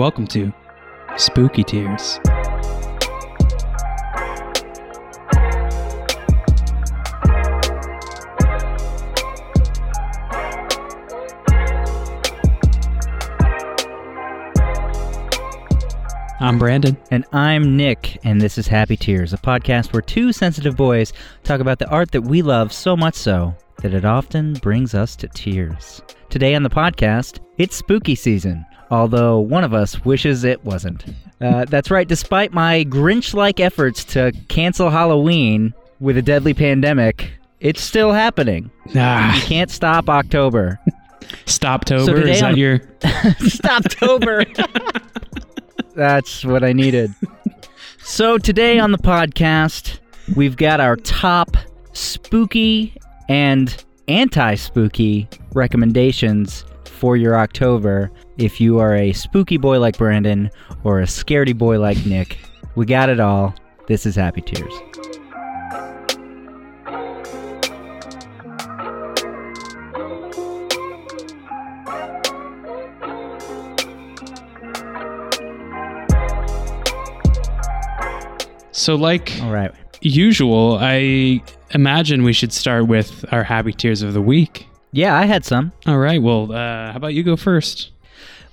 Welcome to Spooky Tears. I'm Brandon. And I'm Nick, and this is Happy Tears, a podcast where two sensitive boys talk about the art that we love so much so that it often brings us to tears. Today on the podcast, it's spooky season, although one of us wishes it wasn't. Uh, that's right, despite my Grinch like efforts to cancel Halloween with a deadly pandemic, it's still happening. You Ah, can't stop October. Stoptober. So today is that on- your? Stoptober. That's what I needed. So today on the podcast, we've got our top spooky and anti-spooky recommendations for your October. If you are a spooky boy like Brandon or a scaredy boy like Nick, we got it all. This is Happy Tears. So, like All right. usual, I imagine we should start with our happy tears of the week. Yeah, I had some. All right. Well, uh, how about you go first?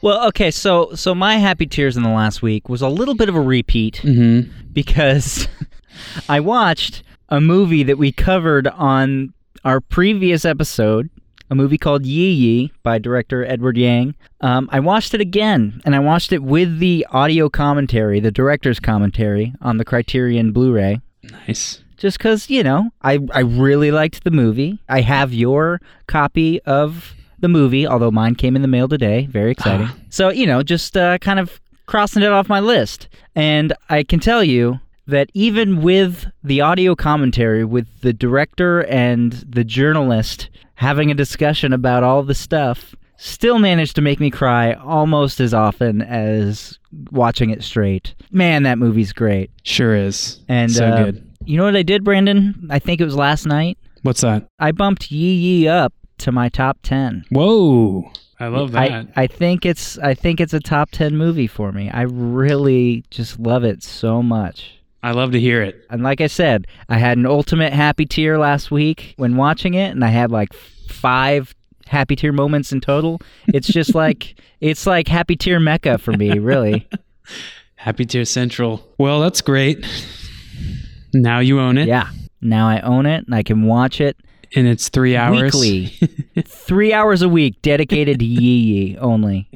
Well, okay, so so my happy tears in the last week was a little bit of a repeat. Mm-hmm. because I watched a movie that we covered on our previous episode, a movie called Yi Yi by director Edward Yang. Um, I watched it again, and I watched it with the audio commentary, the director's commentary on the Criterion Blu ray. Nice. Just because, you know, I, I really liked the movie. I have your copy of the movie, although mine came in the mail today. Very exciting. Ah. So, you know, just uh, kind of crossing it off my list. And I can tell you that even with the audio commentary, with the director and the journalist having a discussion about all the stuff, still managed to make me cry almost as often as watching it straight. Man, that movie's great. Sure is. And so uh, good. You know what I did, Brandon? I think it was last night. What's that? I bumped Yi Yi up to my top ten. Whoa! I love that. I, I think it's I think it's a top ten movie for me. I really just love it so much. I love to hear it. And like I said, I had an ultimate happy tear last week when watching it, and I had like five happy tear moments in total. It's just like it's like happy tear mecca for me, really. Happy Tear Central. Well, that's great. Now you own it. yeah. Now I own it and I can watch it And it's three hours. weekly, three hours a week dedicated to Yi Yi only.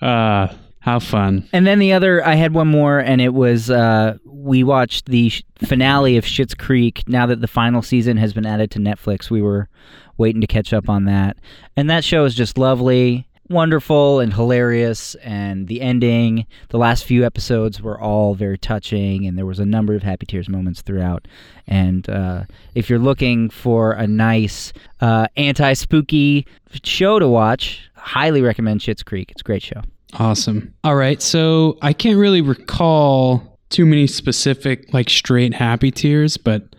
Uh, how fun. And then the other, I had one more, and it was uh, we watched the finale of Schitt's Creek. Now that the final season has been added to Netflix, we were waiting to catch up on that. And that show is just lovely, wonderful, and hilarious. And the ending, the last few episodes were all very touching, and there was a number of happy tears moments throughout. And uh, if you're looking for a nice uh, anti spooky show to watch, highly recommend Schitt's Creek. It's a great show. Awesome. All right. So I can't really recall too many specific, like straight happy tears, but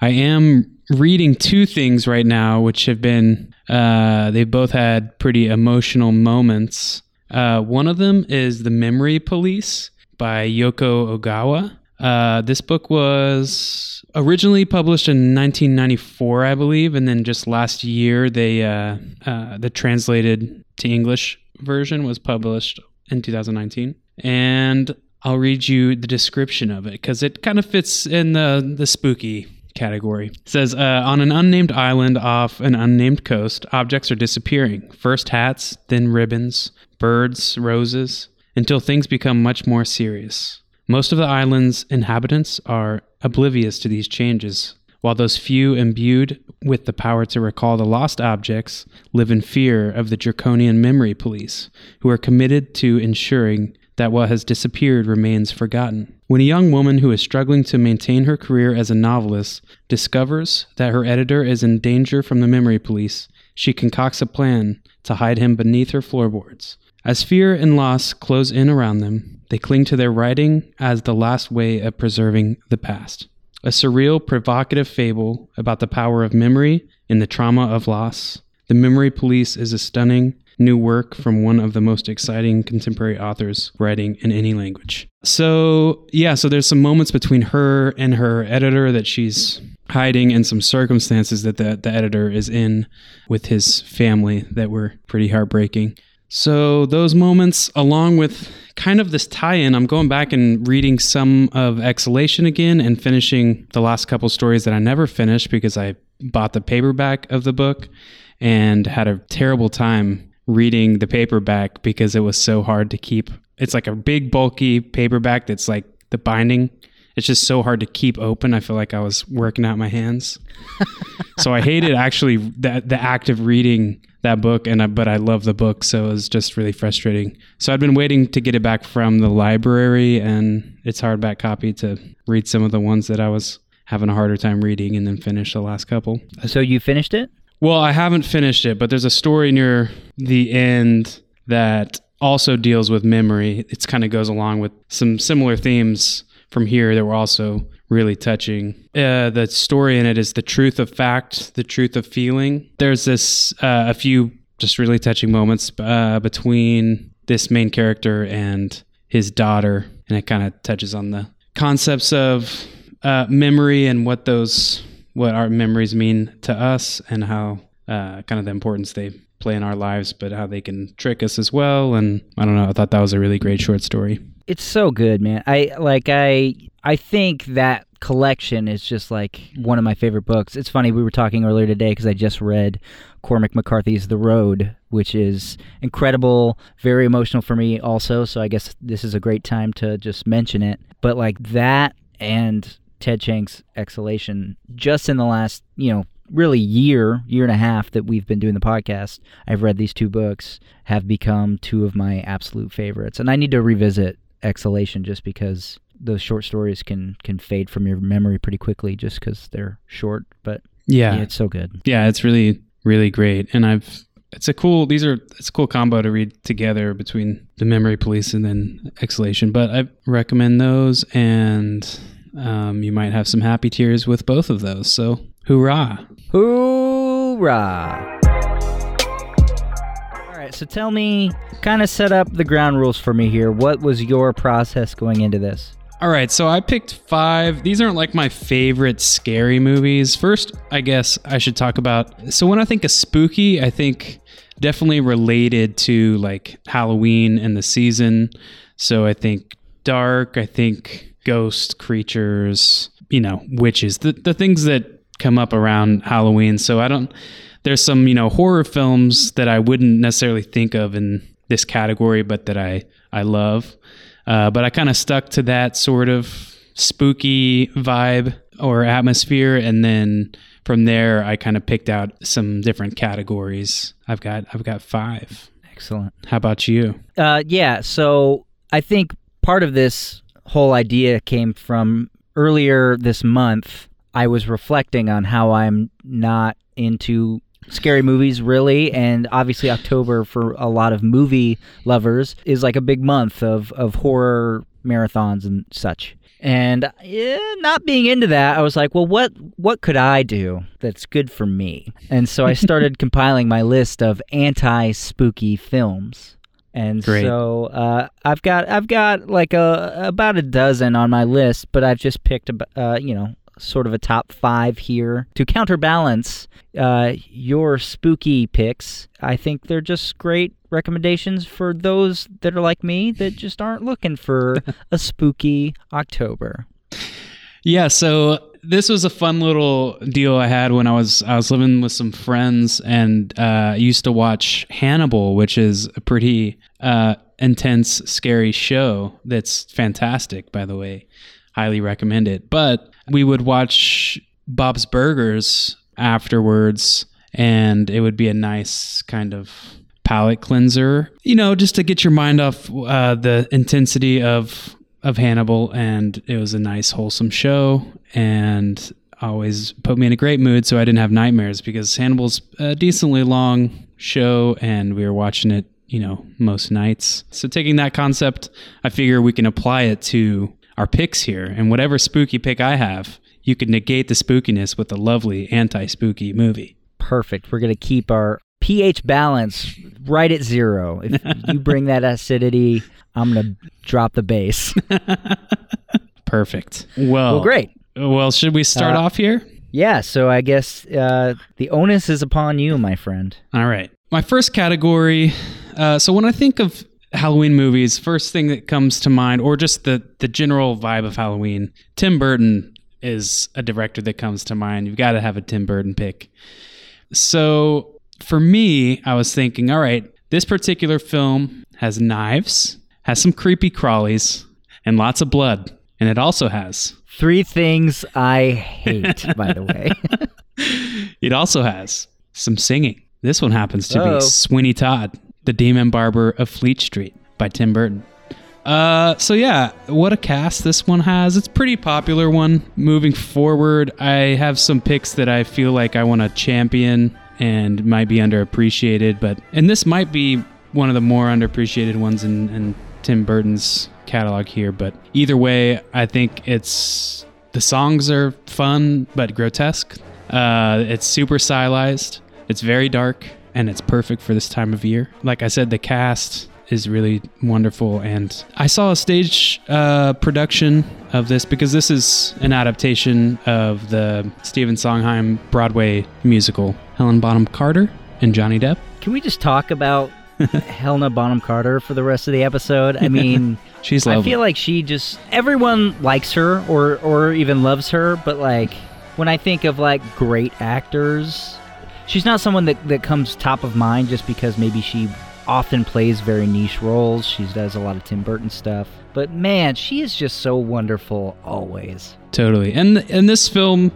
I am reading two things right now, which have been, uh, they both had pretty emotional moments. Uh, one of them is The Memory Police by Yoko Ogawa. Uh, this book was originally published in 1994, I believe, and then just last year they uh, uh, the translated to English version was published in 2019. And I'll read you the description of it because it kind of fits in the the spooky category. It says uh, on an unnamed island off an unnamed coast, objects are disappearing. First hats, then ribbons, birds, roses, until things become much more serious. Most of the island's inhabitants are oblivious to these changes, while those few imbued with the power to recall the lost objects live in fear of the draconian memory police, who are committed to ensuring that what has disappeared remains forgotten. When a young woman who is struggling to maintain her career as a novelist discovers that her editor is in danger from the memory police, she concocts a plan to hide him beneath her floorboards. As fear and loss close in around them, they cling to their writing as the last way of preserving the past. A surreal, provocative fable about the power of memory and the trauma of loss. The Memory Police is a stunning new work from one of the most exciting contemporary authors writing in any language. So, yeah, so there's some moments between her and her editor that she's hiding and some circumstances that the, the editor is in with his family that were pretty heartbreaking. So, those moments, along with kind of this tie in, I'm going back and reading some of Exhalation again and finishing the last couple stories that I never finished because I bought the paperback of the book and had a terrible time reading the paperback because it was so hard to keep. It's like a big, bulky paperback that's like the binding. It's just so hard to keep open. I feel like I was working out my hands. so I hated actually the, the act of reading that book, and I, but I love the book, so it was just really frustrating. So I'd been waiting to get it back from the library and its hardback copy to read some of the ones that I was having a harder time reading, and then finish the last couple. So you finished it? Well, I haven't finished it, but there's a story near the end that also deals with memory. It kind of goes along with some similar themes from here that were also really touching. Uh, the story in it is the truth of fact, the truth of feeling. There's this uh, a few just really touching moments uh, between this main character and his daughter, and it kind of touches on the concepts of uh, memory and what those what our memories mean to us and how uh, kind of the importance they play in our lives, but how they can trick us as well. And I don't know, I thought that was a really great short story. It's so good, man. I like I I think that collection is just like one of my favorite books. It's funny we were talking earlier today because I just read Cormac McCarthy's The Road, which is incredible, very emotional for me also. So I guess this is a great time to just mention it. But like that and Ted Chiang's Exhalation just in the last, you know, really year, year and a half that we've been doing the podcast, I've read these two books have become two of my absolute favorites. And I need to revisit Exhalation just because those short stories can can fade from your memory pretty quickly just cuz they're short, but yeah. yeah, it's so good. Yeah, it's really really great. And I've it's a cool these are it's a cool combo to read together between the memory police and then exhalation but i recommend those and um, you might have some happy tears with both of those so hoorah Hoorah! All right, so tell me, kind of set up the ground rules for me here. What was your process going into this? All right, so I picked five. These aren't like my favorite scary movies. First, I guess I should talk about. So, when I think of spooky, I think definitely related to like Halloween and the season. So, I think dark, I think ghost creatures, you know, witches, the, the things that come up around Halloween. So, I don't, there's some, you know, horror films that I wouldn't necessarily think of in this category, but that I, I love. Uh, but I kind of stuck to that sort of spooky vibe or atmosphere, and then from there, I kind of picked out some different categories. I've got I've got five. Excellent. How about you? Uh, yeah, so I think part of this whole idea came from earlier this month. I was reflecting on how I'm not into scary movies really. And obviously october for a lot of movie lovers is like a big month of, of horror marathons and such. And yeah, not being into that i was like well what what could i do that's good for me? And so i started compiling my list of anti-spooky films and Great. so uh, I've got I've got like a about a dozen on my list, but I've just picked a uh, you know sort of a top five here to counterbalance uh, your spooky picks. I think they're just great recommendations for those that are like me that just aren't looking for a spooky October. Yeah, so this was a fun little deal I had when I was I was living with some friends and uh, used to watch Hannibal, which is a pretty uh, intense, scary show. That's fantastic, by the way. Highly recommend it. But we would watch Bob's Burgers afterwards, and it would be a nice kind of palate cleanser, you know, just to get your mind off uh, the intensity of of Hannibal. And it was a nice, wholesome show, and always put me in a great mood, so I didn't have nightmares because Hannibal's a decently long show, and we were watching it. You know, most nights. So, taking that concept, I figure we can apply it to our picks here. And whatever spooky pick I have, you could negate the spookiness with a lovely anti spooky movie. Perfect. We're gonna keep our pH balance right at zero. If you bring that acidity, I'm gonna drop the base. Perfect. Well, well, great. Well, should we start Uh, off here? Yeah, so I guess uh, the onus is upon you, my friend. All right. My first category. Uh, so when I think of Halloween movies, first thing that comes to mind, or just the the general vibe of Halloween, Tim Burton is a director that comes to mind. You've got to have a Tim Burton pick. So for me, I was thinking, all right, this particular film has knives, has some creepy crawlies, and lots of blood, and it also has. Three things I hate, by the way. It also has some singing. This one happens to Uh-oh. be Sweeney Todd, the Demon Barber of Fleet Street by Tim Burton. Uh, so yeah, what a cast this one has. It's a pretty popular one. Moving forward, I have some picks that I feel like I want to champion and might be underappreciated, but and this might be one of the more underappreciated ones in, in Tim Burton's catalog here. But either way, I think it's the songs are fun but grotesque. Uh, it's super stylized. It's very dark and it's perfect for this time of year. Like I said, the cast is really wonderful, and I saw a stage uh, production of this because this is an adaptation of the Stephen Sondheim Broadway musical Helena Bonham Carter and Johnny Depp. Can we just talk about Helena Bonham Carter for the rest of the episode? I mean, She's I feel like she just everyone likes her or or even loves her, but like when I think of like great actors, she's not someone that that comes top of mind just because maybe she often plays very niche roles. She does a lot of Tim Burton stuff. But man, she is just so wonderful always. Totally. And and this film,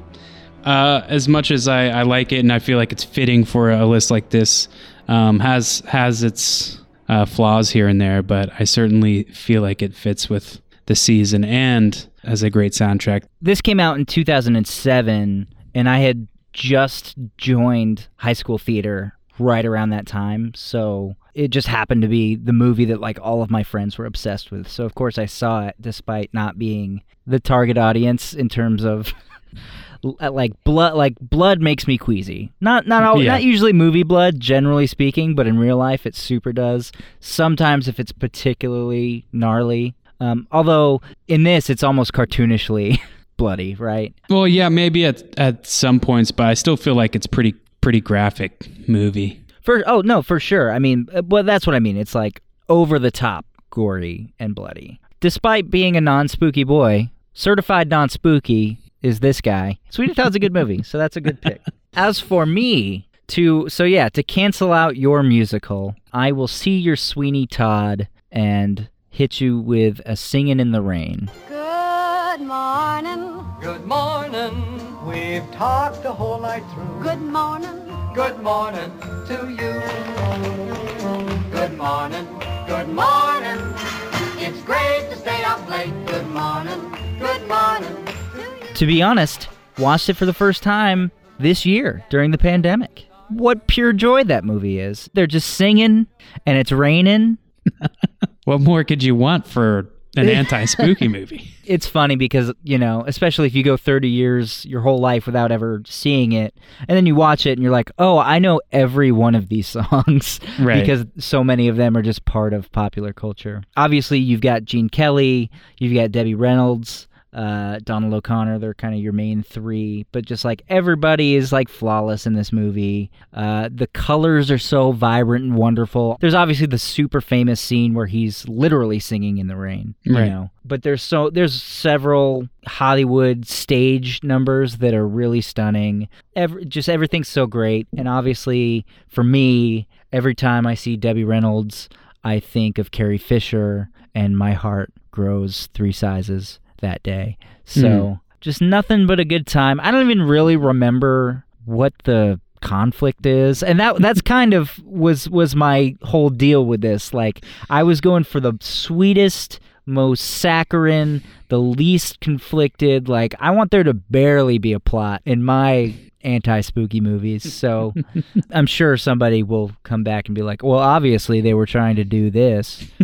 uh, as much as I, I like it and I feel like it's fitting for a list like this, um, has has its uh, flaws here and there, but I certainly feel like it fits with the season and has a great soundtrack. This came out in 2007 and I had just joined high school theater right around that time. So it just happened to be the movie that like all of my friends were obsessed with. So of course I saw it despite not being the target audience in terms of like blood like blood makes me queasy. Not not all, Yeah. not usually movie blood generally speaking, but in real life it super does. Sometimes if it's particularly gnarly. Um, although in this it's almost cartoonishly bloody, right? Well, yeah, maybe at at some points, but I still feel like it's pretty pretty graphic movie. For oh no, for sure. I mean, uh, well, that's what I mean. It's like over the top, gory and bloody. Despite being a non-spooky boy, certified non-spooky is this guy. Sweeney Todd's a good movie, so that's a good pick. As for me, to so yeah, to cancel out your musical, I will see your Sweeney Todd and hit you with a singing in the rain. Good morning, Good morning. We've talked the whole night through. good morning, Good morning to you. Good morning. Good morning. It's great to stay up late. Good morning. Good morning. to be honest, watched it for the first time this year during the pandemic. What pure joy that movie is. They're just singing and it's raining. What more could you want for an anti-spooky movie? It's funny because, you know, especially if you go 30 years your whole life without ever seeing it, and then you watch it and you're like, oh, I know every one of these songs Right. because so many of them are just part of popular culture. Obviously, you've got Gene Kelly, you've got Debbie Reynolds. Uh, Donald O'Connor, they're kind of your main three, but just like everybody is like flawless in this movie. Uh, the colors are so vibrant and wonderful. There's obviously the super famous scene where he's literally singing in the rain, you Right. know. But there's so there's several Hollywood stage numbers that are really stunning. Every, just everything's so great, and obviously for me, every time I see Debbie Reynolds, I think of Carrie Fisher, and my heart grows three sizes that day. So just nothing but a good time. I don't even really remember what the conflict is. And that that's kind of was was my whole deal with this. Like i was going for the sweetest most saccharine the least conflicted. Like i want there to barely be a plot in my anti-spooky movies. So i'm sure somebody will come back and be like well obviously they were trying to do this.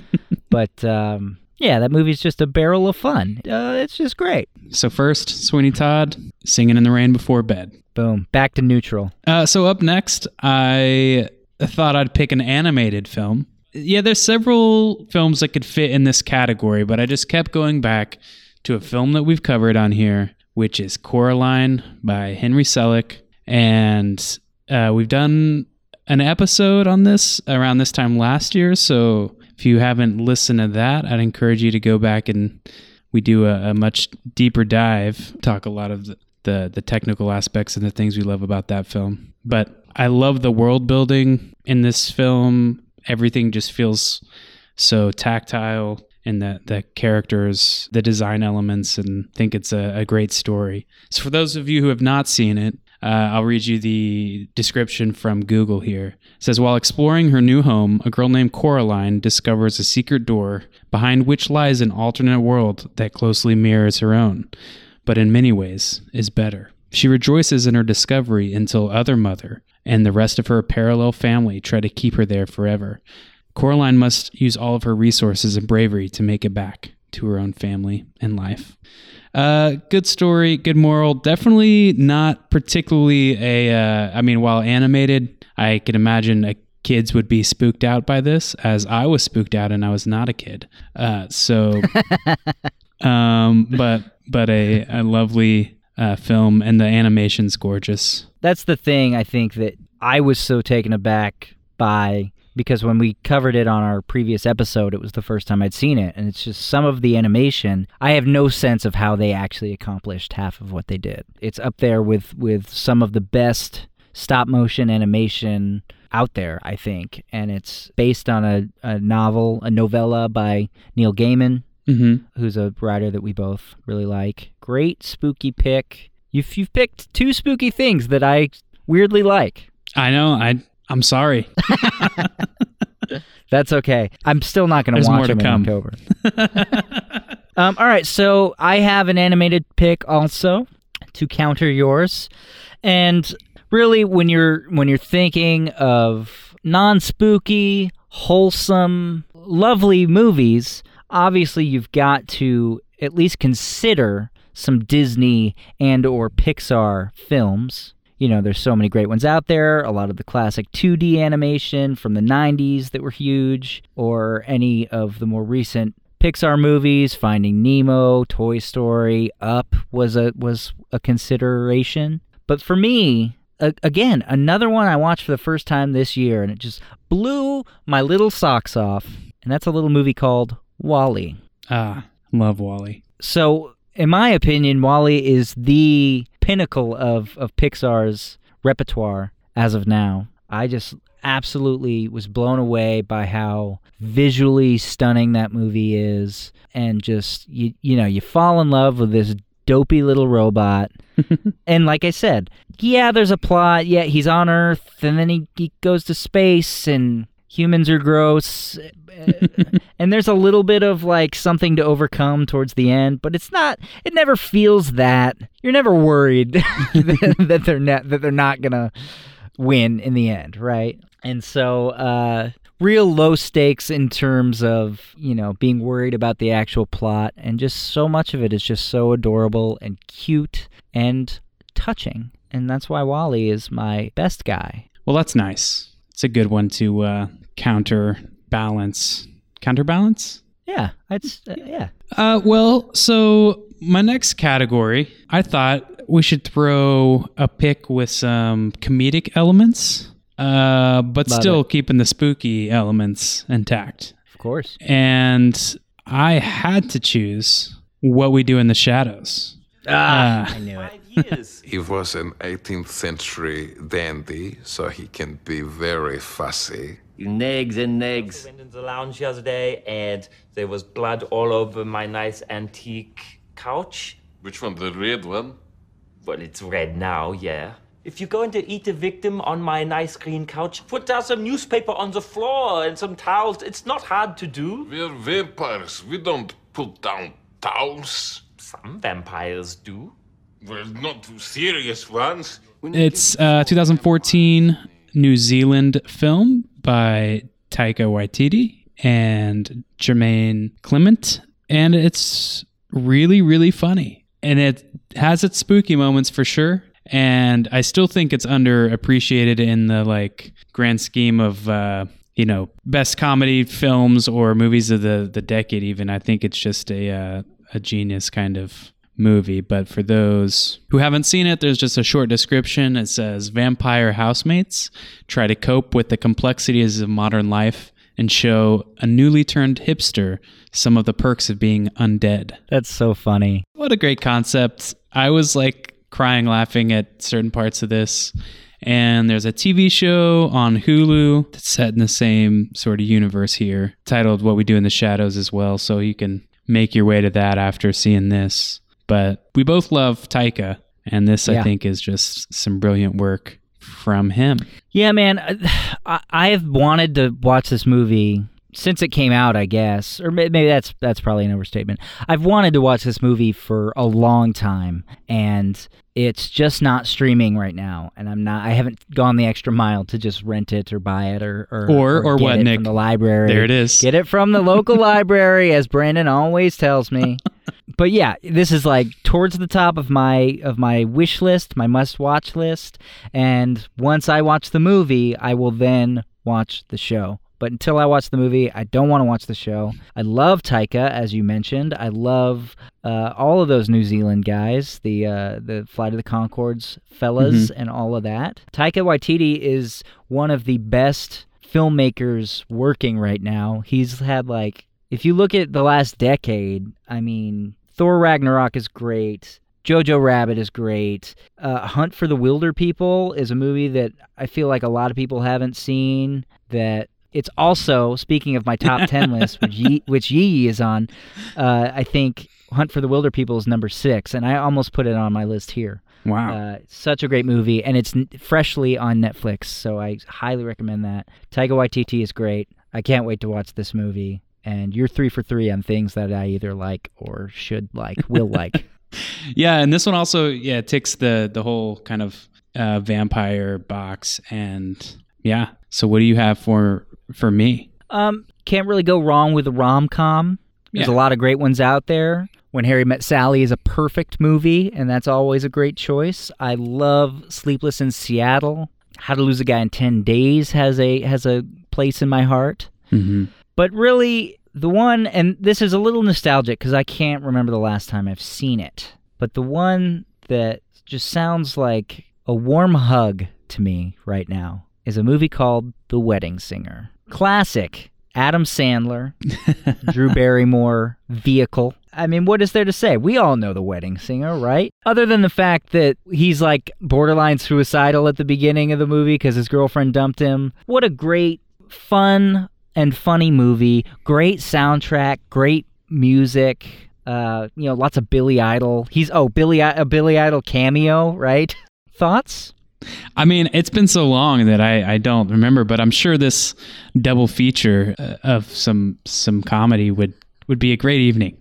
But um yeah that movie's just a barrel of fun uh, it's just great So first, Sweeney Todd singing in the rain before bed. boom back to neutral Uh, so up next, I thought I'd pick an animated film. Yeah, there's several films that could fit in this category, but I just kept going back to a film that we've covered on here, which is Coraline by Henry Selick. And uh, we've done an episode on this around this time last year. So if you haven't listened to that, I'd encourage you to go back and we do a, a much deeper dive, talk a lot of the, the, the technical aspects and the things we love about that film. But I love the world building in this film. Everything just feels so tactile and the, the characters, the design elements, and think it's a, a great story. So, for those of you who have not seen it, uh, I'll read you the description from Google here. It says While exploring her new home, a girl named Coraline discovers a secret door behind which lies an alternate world that closely mirrors her own, but in many ways is better. She rejoices in her discovery until Other Mother and the rest of her parallel family try to keep her there forever. Coraline must use all of her resources and bravery to make it back to her own family and life. Uh, good story, good moral. Definitely not particularly a. Uh, I mean, while animated, I can imagine a kids would be spooked out by this, as I was spooked out and I was not a kid. Uh, so, um, but but a, a lovely uh, film and the animation's gorgeous. That's the thing I think that I was so taken aback by because when we covered it on our previous episode, it was the first time I'd seen it. And it's just some of the animation, I have no sense of how they actually accomplished half of what they did. It's up there with, with some of the best stop motion animation out there, I think. And it's based on a, a novel, a novella by Neil Gaiman, Mm-hmm. who's a writer that we both really like. Great spooky pick. You've, you've picked two spooky things that I weirdly like. I know. I I'm sorry. That's okay. I'm still not going to watch them come. in October. um, all right, so I have an animated pick also to counter yours, and really, when you're when you're thinking of non-spooky, wholesome, lovely movies, obviously you've got to at least consider some Disney and or Pixar films. You know, there's so many great ones out there. A lot of the classic 2D animation from the 90s that were huge, or any of the more recent Pixar movies, Finding Nemo, Toy Story, Up was a was a consideration. But for me, a- again, another one I watched for the first time this year, and it just blew my little socks off. And that's a little movie called WALL-E. Ah, love WALL-E. So, in my opinion, WALL-E is the pinnacle of, of Pixar's repertoire as of now. I just absolutely was blown away by how visually stunning that movie is and just you you know, you fall in love with this dopey little robot. and like I said, yeah, there's a plot. Yeah, he's on Earth and then he, he goes to space and humans are gross. and there's a little bit of like something to overcome towards the end, but it's not. It never feels that. You're never worried that, that they're not that they're not gonna win in the end, right? And so, uh, real low stakes in terms of you know being worried about the actual plot, and just so much of it is just so adorable and cute and touching, and that's why WALL-E is my best guy. Well, that's nice. It's a good one to uh, counterbalance. Counterbalance? Yeah, it's uh, yeah. Uh, well, so my next category, I thought we should throw a pick with some comedic elements, uh, but Love still it. keeping the spooky elements intact. Of course. And I had to choose what we do in the shadows. Ah, Uh, I knew it. He was an 18th century dandy, so he can be very fussy. Negs and negs. went into the lounge the other day and there was blood all over my nice antique couch. Which one, the red one? Well, it's red now, yeah. If you're going to eat a victim on my nice green couch, put down some newspaper on the floor and some towels. It's not hard to do. We're vampires. We don't put down towels. Some vampires do. Well, not too serious ones. It's uh, 2014 New Zealand film by Taika Waititi and Jermaine Clement, and it's really, really funny. And it has its spooky moments for sure. and I still think it's underappreciated in the like grand scheme of uh, you know best comedy films or movies of the the decade. Even I think it's just a uh, a genius kind of movie. But for those who haven't seen it, there's just a short description. It says vampire housemates try to cope with the complexities of modern life and show a newly turned hipster some of the perks of being undead. That's so funny. What a great concept. I was like crying laughing at certain parts of this. And there's a TV show on Hulu that's set in the same sort of universe here, titled What We Do in the Shadows as well. So you can make your way to that after seeing this. But we both love Taika, and this I think is just some brilliant work from him. Yeah, man, I, I've wanted to watch this movie since it came out, I guess, or maybe that's that's probably an overstatement. I've wanted to watch this movie for a long time, and it's just not streaming right now. And I'm not. I haven't gone the extra mile to just rent it or buy it or or Or- or get what, it Nick? from the library. There it is. Get it from the local library, as Brandon always tells me. But yeah, this is like towards the top of my of my wish list, my must watch list. And once I watch the movie, I will then watch the show. But until I watch the movie, I don't want to watch the show. I love Taika, as you mentioned. I love uh, all of those New Zealand guys, the uh, the Flight of the Conchords fellas, and all of that. Taika Waititi is one of the best filmmakers working right now. He's had like, if you look at the last decade, I mean, Thor Ragnarok is great. Jojo Rabbit is great. Uh, Hunt for the Wilderpeople is a movie that I feel like a lot of people haven't seen. That it's also speaking of my top ten list, which Yee, which Yee is on. Uh, I think Hunt for the Wilderpeople is number six, and I almost put it on my list here. Wow. Uh, such a great movie, and it's n- freshly on Netflix, so I highly recommend that. Taika Waititi is great. I can't wait to watch this movie. And you're three for three on things that I either like or should like, will like. yeah, and this one also yeah ticks the the whole kind of uh, vampire box, and yeah. So what do you have for for me? Um, can't really go wrong with a rom com. There's Yeah. a lot of great ones out there. When Harry Met Sally is a perfect movie, and that's always a great choice. I love Sleepless in Seattle. How to Lose a Guy in Ten Days has a has a place in my heart. Mm-hmm. But really, the one, and this is a little nostalgic because I can't remember the last time I've seen it. But the one that just sounds like a warm hug to me right now is a movie called The Wedding Singer. Classic. Adam Sandler, Drew Barrymore vehicle. I mean, what is there to say? We all know The Wedding Singer, right? Other than the fact that he's like borderline suicidal at the beginning of the movie because his girlfriend dumped him. What a great, fun, and funny movie. Great soundtrack, great music. Uh, you know, lots of Billy Idol. He's oh Billy a Billy Idol cameo, right? Thoughts? I mean, it's been so long that I, I don't remember, but I'm sure this double feature uh, of some some comedy would would be a great evening.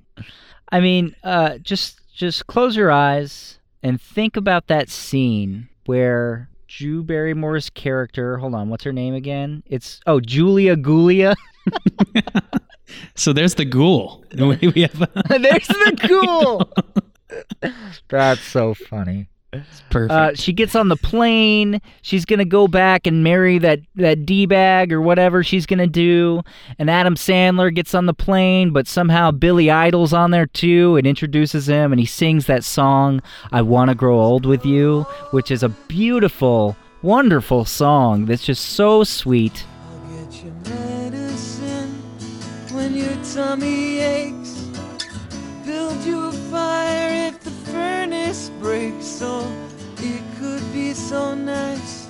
I mean, uh, just just close your eyes and think about that scene where Drew Barrymore's character. Hold on, what's her name again? It's oh Julia Gulia. So there's the ghoul. We we have There's the ghoul. That's so funny. Perfect. Uh, she gets on the plane. She's gonna go back and marry that that d bag or whatever she's gonna do. And Adam Sandler gets on the plane, but somehow Billy Idol's on there too and introduces him, and he sings that song "I Want to Grow Old with You," which is a beautiful, wonderful song that's just so sweet. Get your medicine when your tummy aches. Build you a fire if breaks. It could be so nice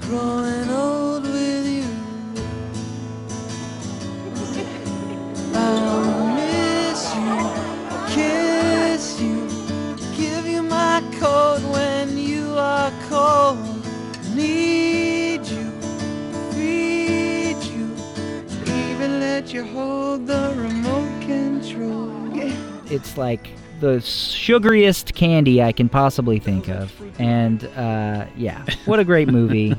growing old with you. I'll miss you, kiss you, give you my when you are cold. Need you feed you, even let you hold the remote control. It's like the sugariest candy I can possibly think of, and uh, yeah, what a great movie!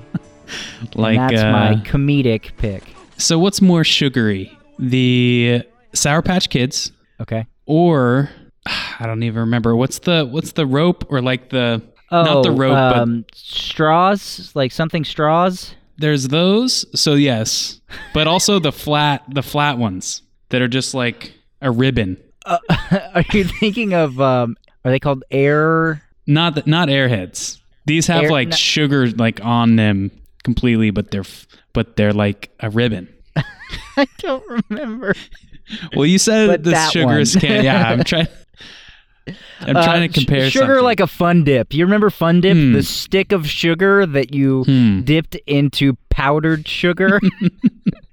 like and that's uh, my comedic pick. so what's more sugary, the Sour Patch Kids Okay. or I don't even remember what's the what's the rope or like the Oh, Not the rope, but- um, straws, like something straws. There's those, so yes, but also the flat the flat ones that are just like a ribbon. are you thinking of? Um, are they called air? Not the, not airheads. These have Air- like no- sugar like on them completely, but they're but they're like a ribbon. I don't remember. Well, you said But the sugar is can Yeah, I'm trying. I'm Uh, trying to compare sugar something. like a fun dip. You remember fun dip? Hmm. The stick of sugar that you Hmm. dipped into powdered sugar.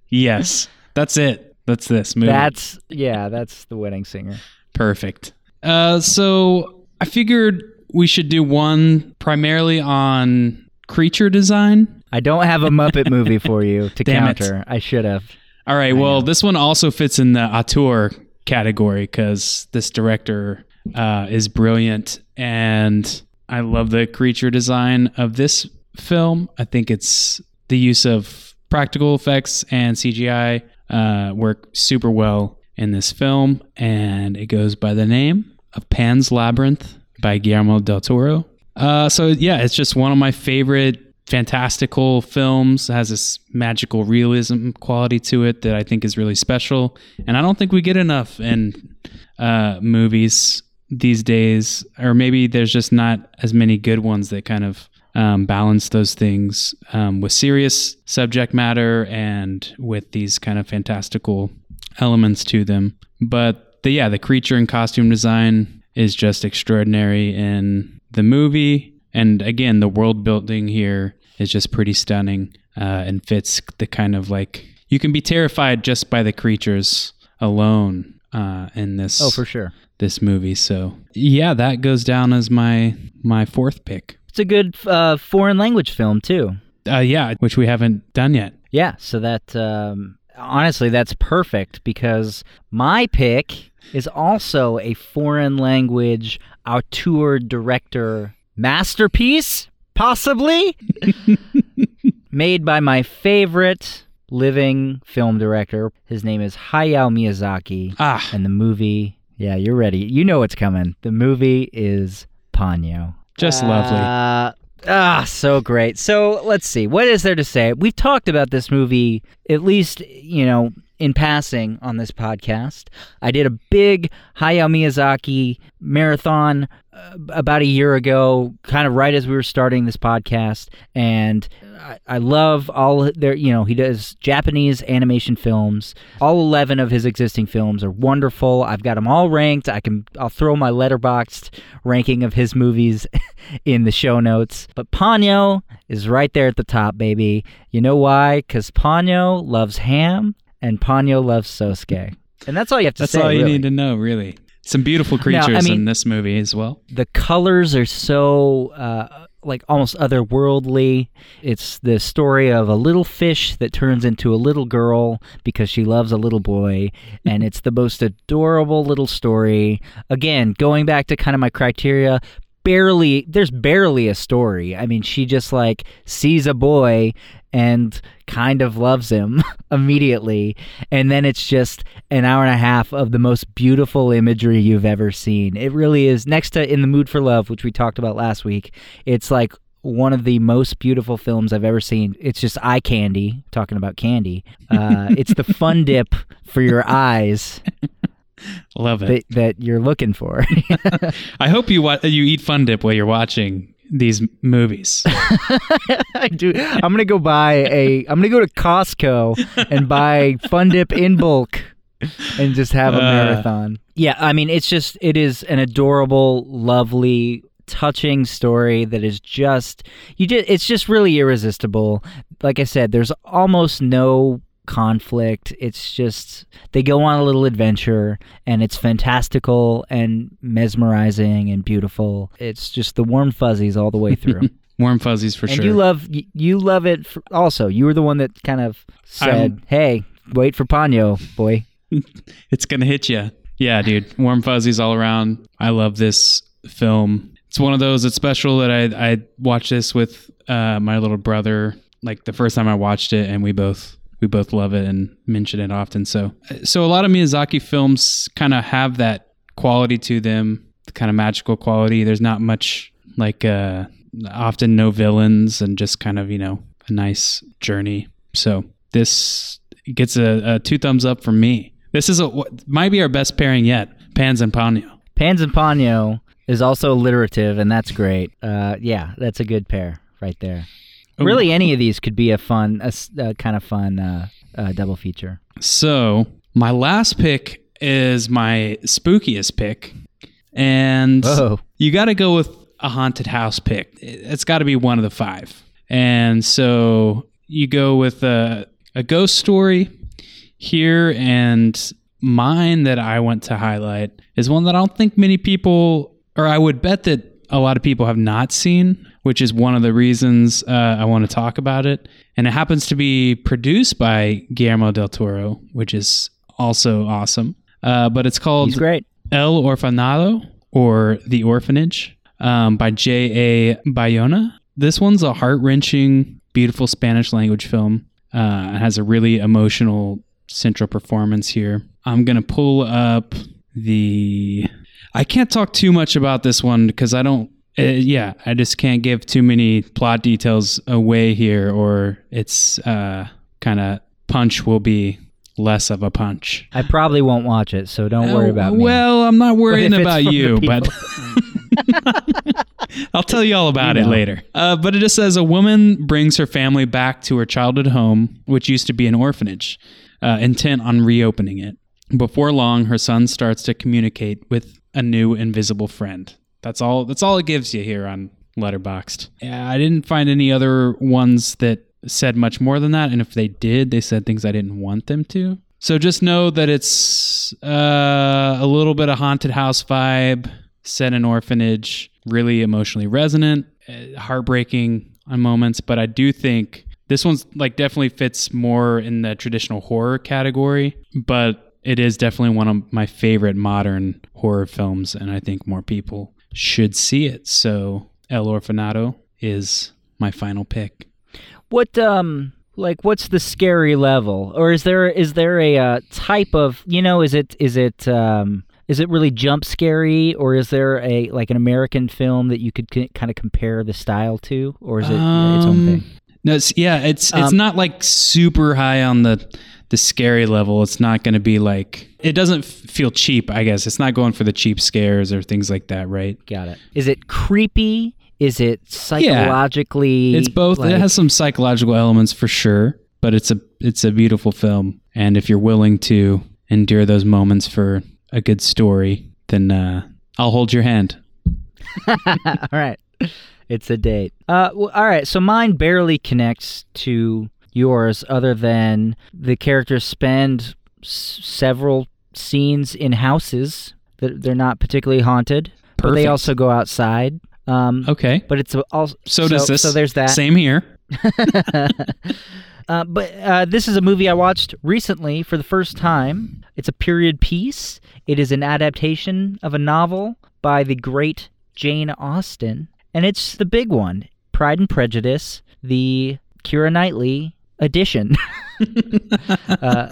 Yes, that's it. That's this movie. that's yeah, that's the wedding singer. Perfect. Uh, so I figured we should do one primarily on creature design. I don't have a Muppet movie for you to Damn it. counter. I should have. All right. Well, this one also fits in the auteur category because this director uh, is brilliant, and I love the creature design of this film. I think it's the use of practical effects and CGI uh, work super well in this film, and it goes by the name of Pan's Labyrinth by Guillermo del Toro. Uh, so yeah, it's just one of my favorite fantastical films. It has this magical realism quality to it that I think is really special, and I don't think we get enough in uh, movies these days, or maybe there's just not as many good ones that kind of um, balance those things um, with serious subject matter and with these kind of fantastical elements to them. But the, yeah, the creature and costume design is just extraordinary in the movie. And again, the world building here is just pretty stunning uh, and fits the kind of like you can be terrified just by the creatures alone uh, in this Oh, for sure. this movie. So yeah, that goes down as my my fourth pick. It's a good uh, foreign language film too. Uh, yeah, which we haven't done yet. Yeah, so that um, honestly, that's perfect because my pick is also a foreign language auteur director masterpiece, possibly made by my favorite living film director. His name is Hayao Miyazaki, Ah, and the movie. Yeah, you're ready. You know what's coming. The movie is Ponyo. Just lovely. Uh, ah, so great. So let's see. What is there to say? We've talked about this movie, at least, you know, in passing on this podcast. I did a big Hayao Miyazaki marathon about a year ago, kind of right as we were starting this podcast. And I, I love all their, you know, he does Japanese animation films. All 11 of his existing films are wonderful. I've got them all ranked. I can, I'll throw my Letterboxd ranking of his movies in the show notes. But Ponyo is right there at the top, baby. You know why? Because Ponyo loves ham and Ponyo loves Sosuke. And that's all you have to That's say. That's all you really. need to know, really. Some beautiful Now, I creatures mean- in this movie as well. the colors are so uh, like almost otherworldly. It's the story of a little fish that turns into a little girl because she loves a little boy, and it's the most adorable little story. Again, going back to kind of my criteria. Barely, there's barely a story. I mean, she just like sees a boy and kind of loves him immediately. And then it's just an hour and a half of the most beautiful imagery you've ever seen. It really is. Next to In the Mood for Love, which we talked about last week, it's like one of the most beautiful films I've ever seen. It's just eye candy, talking about candy. Uh, it's the fun dip for your eyes Love it. that, that you're looking for. I hope you wa- you eat Fun Dip while you're watching these movies. I do. I'm gonna go buy a. I'm gonna go to Costco and buy Fun Dip in bulk, and just have a Uh. marathon. Yeah, I mean, it's just it is an adorable, lovely, touching story that is just you. Just it's just really irresistible. Like I said, there's almost no conflict. It's just they go on a little adventure and it's fantastical and mesmerizing and beautiful. It's just the warm fuzzies all the way through. Warm fuzzies for and sure. you love you love it for, also. You were the one that kind of said, I'm- "Hey, wait for Ponyo, boy." it's gonna hit you. Yeah, dude. Warm fuzzies all around. I love this film. It's one of those. It's special that I I watched this with uh, my little brother. Like the first time I watched it, and we both we both love it and mention it often. So so a lot of Miyazaki films kind of have that quality to them, the kind of magical quality. There's not much like uh, often no villains and just kind of you know a nice journey. So this gets a, a two thumbs up from me. This is a might be our best pairing yet. Pans and Ponyo. Pans and Ponyo is also alliterative, and that's great. Uh, yeah, that's a good pair right there. Oh. Really, any of these could be a fun, a, a kind of fun uh, uh, double feature. So my last pick is my spookiest pick, and Whoa. you got to go with a haunted house pick. It's got to be one of the five, and so you go with a a ghost story here, and mine that I want to highlight is one that I don't think many people, or I would bet that a lot of people have not seen, which is one of the reasons uh, I want to talk about it. And it happens to be produced by Guillermo del Toro, which is also awesome. Uh, but it's called He's great. El Orfanato or The Orphanage um, by J.A. Bayona. This one's a heart wrenching, beautiful Spanish language film. Uh, it has a really emotional central performance here. I'm going to pull up the. I can't talk too much about this one because I don't. Uh, yeah, I just can't give too many plot details away here, or it's uh, kind of punch will be less of a punch. I probably won't watch it, so don't worry Uh, about me. Well, I'm not worrying about you, but I'll tell you all about You it know. later. Uh, but it just says a woman brings her family back to her childhood home, which used to be an orphanage, uh, intent on reopening it. Before long, her son starts to communicate with a new invisible friend. That's all. That's all it gives you here on Letterboxd. I didn't find any other ones that said much more than that, and if they did, they said things I didn't want them to. So just know that it's uh, a little bit of haunted house vibe, set in orphanage, really emotionally resonant, uh, heartbreaking on moments. But I do think this one's like definitely fits more in the traditional horror category, but it is definitely one of my favorite modern horror films, and I think more people should see it. So El Orfanato is my final pick. What um like what's the scary level or is there is there a uh, type of you know is it is it um is it really jump scary or is there a like an American film that you could c- kind of compare the style to or is it its own Um, thing? No, it's, yeah, it's it's Um, not like super high on the the scary level. It's not going to be like it doesn't f- feel cheap. I guess it's not going for the cheap scares or things like that, right? Got it. Is it creepy? Is it psychologically? It's both. like- it has some psychological elements for sure, but it's a it's a beautiful film. And if you're willing to endure those moments for a good story, then uh, I'll hold your hand. all right. It's a date. Uh, well, all right. So mine barely connects to yours, other than the characters spend s- several scenes in houses that they're not particularly haunted, but they also go outside. Um, Okay. But it's also So, does this. So there's that. Same here. Uh, but uh, this is a movie I watched recently for the first time. It's a period piece. It is an adaptation of a novel by the great Jane Austen, and it's the big one Pride and Prejudice, the Kira Knightley edition. uh,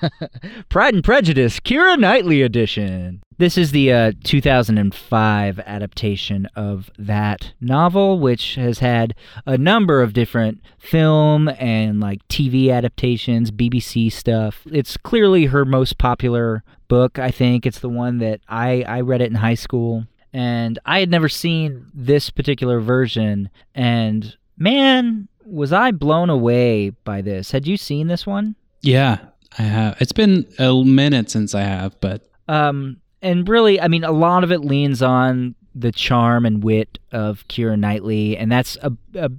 Pride and Prejudice, Kira Knightley edition. This is the uh, 2005 adaptation of that novel, which has had a number of different film and like TV adaptations, BBC stuff. It's clearly her most popular book. I think it's the one that I I read it in high school, and I had never seen this particular version. And man, was I blown away by this. Had you seen this one? Yeah, I have. It's been a minute since I have, but Um, and really, I mean, a lot of it leans on the charm and wit of Kira Knightley, and that's a, a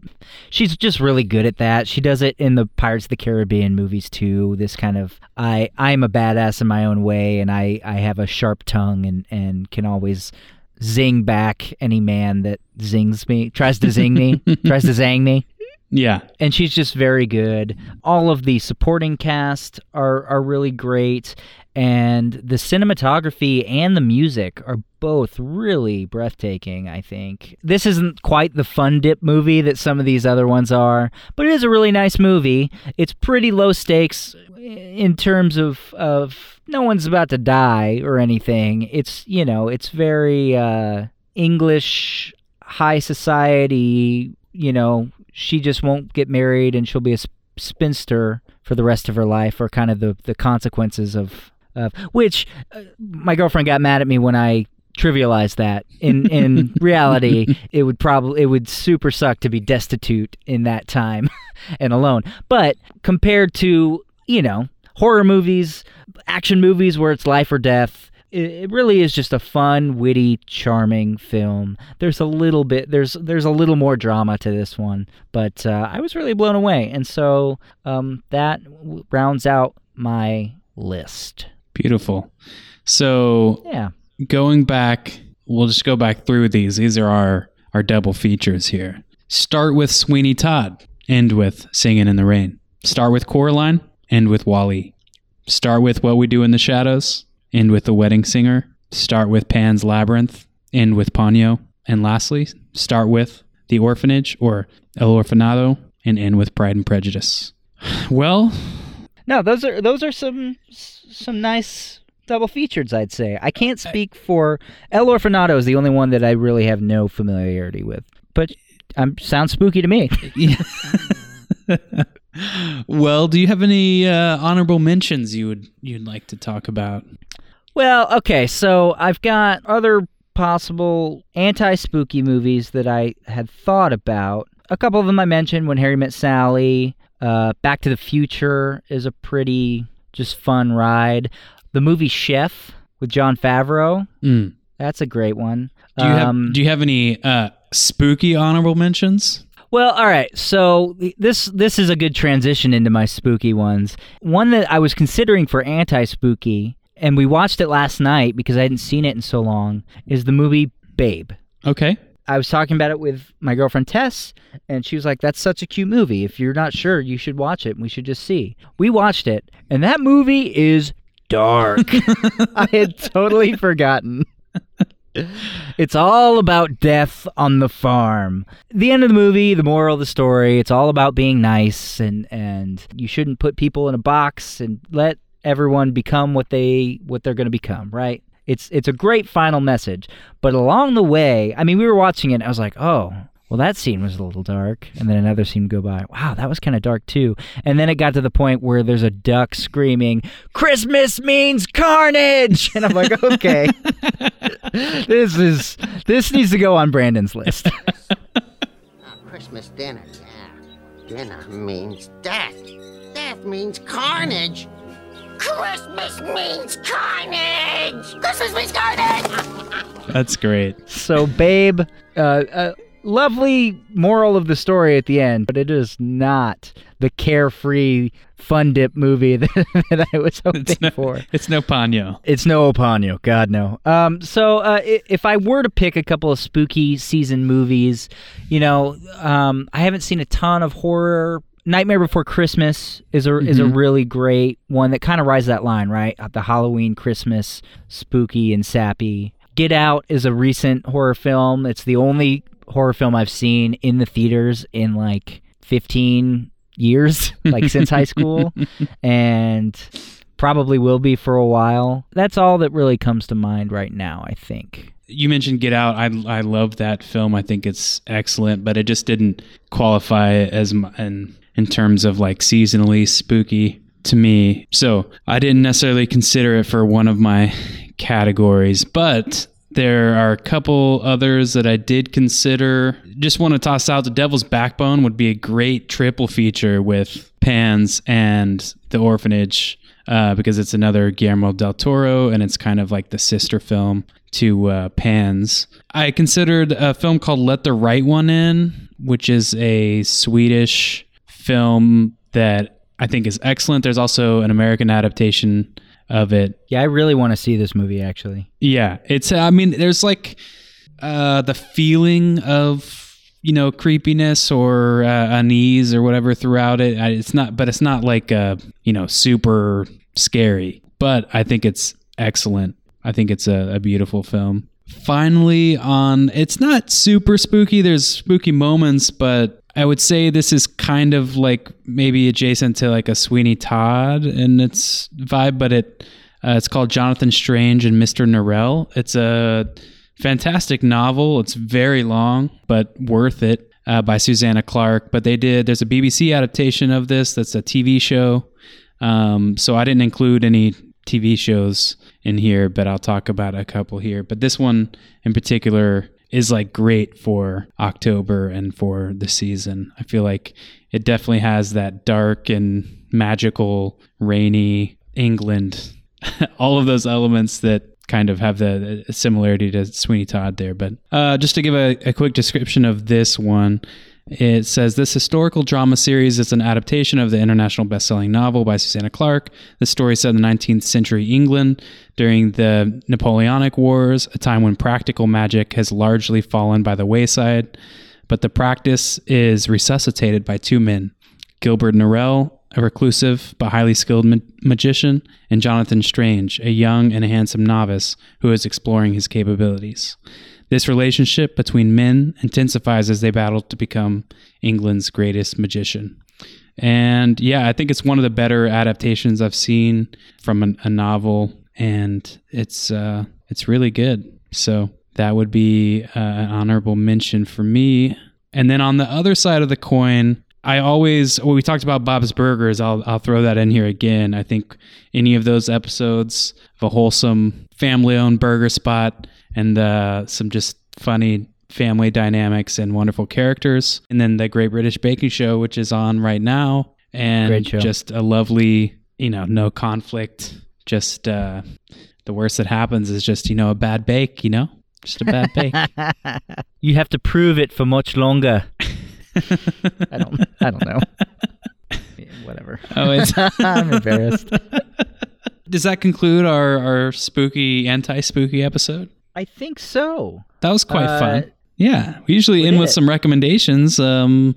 she's just really good at that. She does it in the Pirates of the Caribbean movies too. This kind of I I'm a badass in my own way, and I I have a sharp tongue and and can always zing back any man that zings me, tries to zing me, tries to zang me yeah, and she's just very good. All of the supporting cast are are really great, and the cinematography and the music are both really breathtaking. I think this isn't quite the fun dip movie that some of these other ones are, but it is a really nice movie. It's pretty low stakes in terms of of no one's about to die or anything. It's you know it's very uh, English high society, you know, she just won't get married and she'll be a spinster for the rest of her life, or kind of the the consequences of of which uh, my girlfriend got mad at me when I trivialized that. In in reality, it would probably it would super suck to be destitute in that time and alone. But compared to you know horror movies, action movies where it's life or death. It it really is just a fun, witty, charming film. There's a little bit, there's there's a little more drama to this one, but uh, I was really blown away, and so um, that w- rounds out my list. Beautiful. So Yeah, going back, we'll just go back through these. These are our our double features here. Start with Sweeney Todd, end with Singing in the Rain. Start with Coraline, end with WALL-E. Start with What We Do in the Shadows, end with The Wedding Singer. Start with Pan's Labyrinth, end with Ponyo. And lastly, start with The Orphanage or El Orfanato and end with Pride and Prejudice. Well, no, those are those are some some nice double features. I'd say I can't speak for El Orfanato is the only one that I really have no familiarity with, but um, sounds spooky to me. well, do you have any uh, honorable mentions you would you'd like to talk about? Well, okay, so I've got other possible anti spooky movies that I had thought about. A couple of them I mentioned when Harry Met Sally. Uh, Back to the Future is a pretty just fun ride. The movie Chef with Jon Favreau. Mm. That's a great one. Do you Um, have Do you have any uh, spooky honorable mentions? Well, all right. So this this is a good transition into my spooky ones. One that I was considering for anti-spooky, and we watched it last night because I hadn't seen it in so long, is the movie Babe. Okay. I was talking about it with my girlfriend Tess, and she was like, "That's such a cute movie. If you're not sure, you should watch it. We should just see." We watched it, and that movie is dark. I had totally forgotten. It's all about death on the farm. The end of the movie, the moral of the story, it's all about being nice and and you shouldn't put people in a box and let everyone become what they what they're going to become, right? It's it's a great final message, but along the way, I mean, we were watching it and I was like, "Oh, well that scene was a little dark." And then another scene would go by. Wow, that was kind of dark too. And then it got to the point where there's a duck screaming, "Christmas means carnage." And I'm like, "Okay." this is this needs to go on Brandon's list. Uh, Christmas dinner, yeah. Dinner means death. Death means carnage. Christmas means carnage! Christmas means carnage! That's great. so, Babe, uh, uh, lovely moral of the story at the end, but it is not the carefree fun dip movie that, that I was hoping It's no, for. it's no Ponyo. It's no Oponyo, God no. Um, so uh, if I were to pick a couple of spooky season movies, you know, um, I haven't seen a ton of horror. Nightmare Before Christmas is a is a Mhm. really great one that kind of rides that line, right? Uh, The Halloween, Christmas, spooky and sappy. Get Out is a recent horror film. It's the only horror film I've seen in the theaters in like 15 years, like since high school, and probably will be for a while. That's all that really comes to mind right now, I think. You mentioned Get Out. I I love that film. I think it's excellent, but it just didn't qualify as m- in in terms of like seasonally spooky to me. So I didn't necessarily consider it for one of my categories, but there are a couple others that I did consider. Just want to toss out The Devil's Backbone would be a great triple feature with Pans and The Orphanage uh, because it's another Guillermo del Toro and it's kind of like the sister film to uh, Pans. I considered a film called Let the Right One In, which is a Swedish film that I think is excellent. There's also an American adaptation of it Yeah, I really want to see this movie actually. yeah, it's. I mean, there's like uh, the feeling of you know creepiness or uh, unease or whatever throughout it. It's not, but it's not like uh, you know super scary. But I think it's excellent. I think it's a, a beautiful film. Finally, on it's not super spooky. There's spooky moments, but I would say this is kind of like maybe adjacent to like a Sweeney Todd in its vibe, but it uh, it's called Jonathan Strange and Mr. Norrell. It's a fantastic novel. It's very long, but worth it uh, by Susanna Clarke. But they did, there's a BBC adaptation of this that's a TV show. Um, so I didn't include any TV shows in here, but I'll talk about a couple here. But this one in particular is like great for October and for the season. I feel like it definitely has that dark and magical, rainy England, all of those elements that kind of have the the similarity to Sweeney Todd there. But uh, just to give a, a quick description of this one, it says this historical drama series is an adaptation of the international best-selling novel by Susanna Clarke. The story set in the 19th century England during the Napoleonic Wars, a time when practical magic has largely fallen by the wayside. But the practice is resuscitated by two men, Gilbert Norrell, a reclusive but highly skilled ma- magician, and Jonathan Strange, a young and handsome novice who is exploring his capabilities. This relationship between men intensifies as they battle to become England's greatest magician. And yeah, I think it's one of the better adaptations I've seen from an, a novel, and it's uh, it's really good. So that would be uh, an honorable mention for me. And then on the other side of the coin, I always well, we talked about Bob's Burgers. I'll I'll throw that in here again. I think any of those episodes of a wholesome family-owned burger spot and uh, some just funny family dynamics and wonderful characters, and then the Great British Baking Show, which is on right now, and Great show. just a lovely, you know, no conflict. Just uh, the worst that happens is just you know a bad bake. You know, just a bad bake. you have to prove it for much longer. I don't. I don't know. Yeah, whatever. Oh, it's I'm embarrassed. Does that conclude our, our spooky, anti spooky episode? I think so. That was quite Uh, fun. Yeah. We usually we end did with it. some recommendations. Um,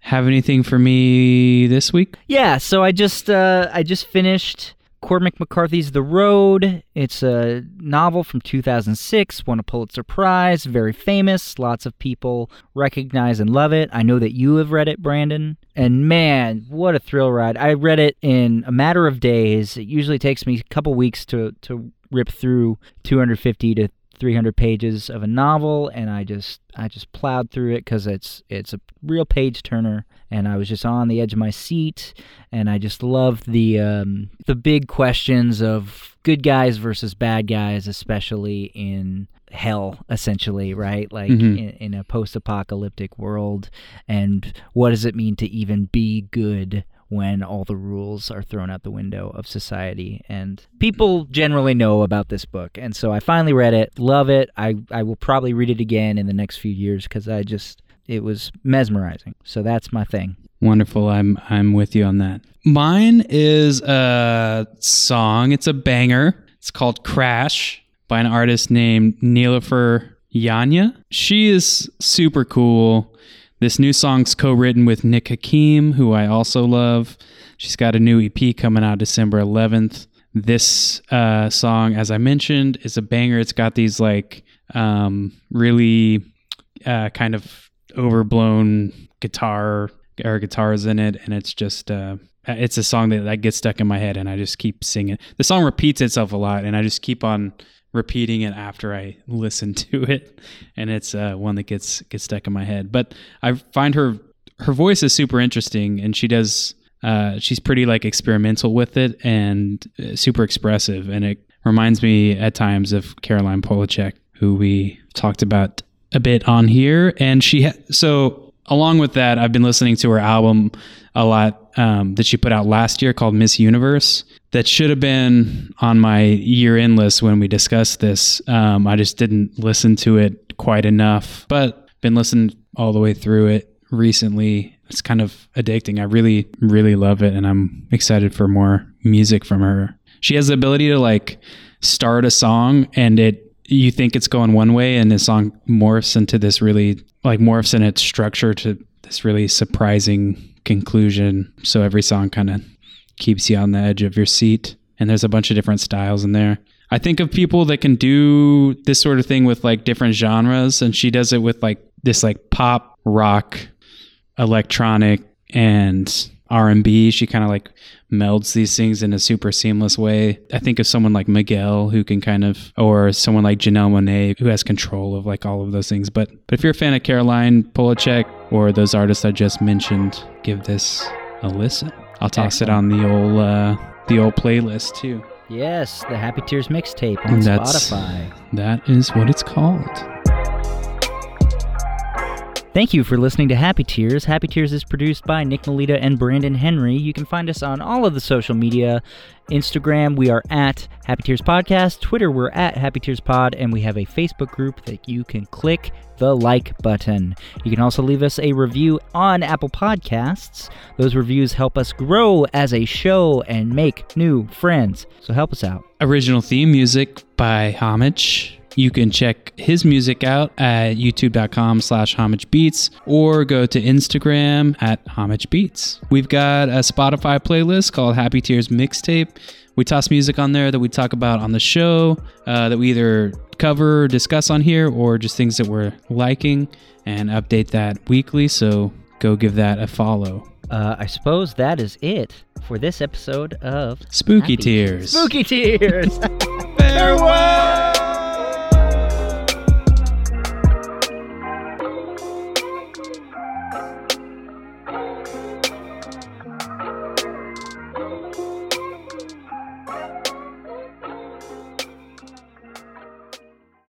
have anything for me this week? Yeah, so I just uh, I just finished Cormac McCarthy's The Road. It's a novel from 2006, won a Pulitzer Prize, very famous. Lots of people recognize and love it. I know that you have read it, Brandon. And man, what a thrill ride. I read it in a matter of days. It usually takes me a couple weeks to to rip through 250 to 300 pages of a novel and I just I just plowed through it cuz it's it's a real page turner and I was just on the edge of my seat and I just loved the um, the big questions of good guys versus bad guys especially in hell essentially right like Mhm. in, in a post-apocalyptic world and what does it mean to even be good when all the rules are thrown out the window of society and people generally know about this book and so i finally read it love it i, I will probably read it again in the next few years because i just it was mesmerizing so that's my thing Wonderful. I'm I'm with you on that. Mine is a song. It's a banger. It's called Crash by an artist named Nilüfer Yanya. She is super cool. This new song's co-written with Nick Hakim, who I also love. She's got a new EP coming out December 11th. This uh, song, as I mentioned, is a banger. It's got these like um, really uh, kind of overblown guitar or guitars in it, and it's just uh, it's a song that, that gets stuck in my head, and I just keep singing. The song repeats itself a lot, and I just keep on repeating it after I listen to it, and it's uh, one that gets gets stuck in my head. But I find her her voice is super interesting, and she does uh, she's pretty like experimental with it and uh, super expressive, and it reminds me at times of Caroline Polachek, who we talked about a bit on here, and she ha- so along with that, I've been listening to her album a lot um, that she put out last year called Miss Universe. That should have been on my year end list when we discussed this. Um, I just didn't listen to it quite enough, but been listening all the way through it recently. It's kind of addicting. I really, really love it, and I'm excited for more music from her. She has the ability to like start a song and it you think it's going one way and the song morphs into this really like morphs in its structure to this really surprising conclusion so every song kind of keeps you on the edge of your seat and there's a bunch of different styles in there i think of people that can do this sort of thing with like different genres and she does it with like this like pop rock electronic and R&B. She kind of like melds these things in a super seamless way. I think of someone like Miguel who can kind of or someone like Janelle Monáe who has control of like all of those things. But but if you're a fan of Caroline Polachek or those artists I just mentioned, give this a listen. I'll toss it on the old uh the old playlist too. Yes, the Happy Tears mixtape on And that's Spotify. that is what it's called. Thank you for listening to Happy Tears. Happy Tears is produced by Nick Melita and Brandon Henry. You can find us on all of the social media. Instagram, we are at Happy Tears Podcast. Twitter, we're at Happy Tears Pod. And we have a Facebook group that you can click the like button. You can also leave us a review on Apple Podcasts. Those reviews help us grow as a show and make new friends. So help us out. original theme music by Homage. You can check his music out at youtube.com slash homage beats or go to Instagram at homagebeats. We've got a Spotify playlist called Happy Tears Mixtape. We toss music on there that we talk about on the show, uh, that we either cover or discuss on here, or just things that we're liking and update that weekly. So go give that a follow. Uh, I suppose that is it for this episode of Spooky Happy Tears. Spooky Tears. Farewell!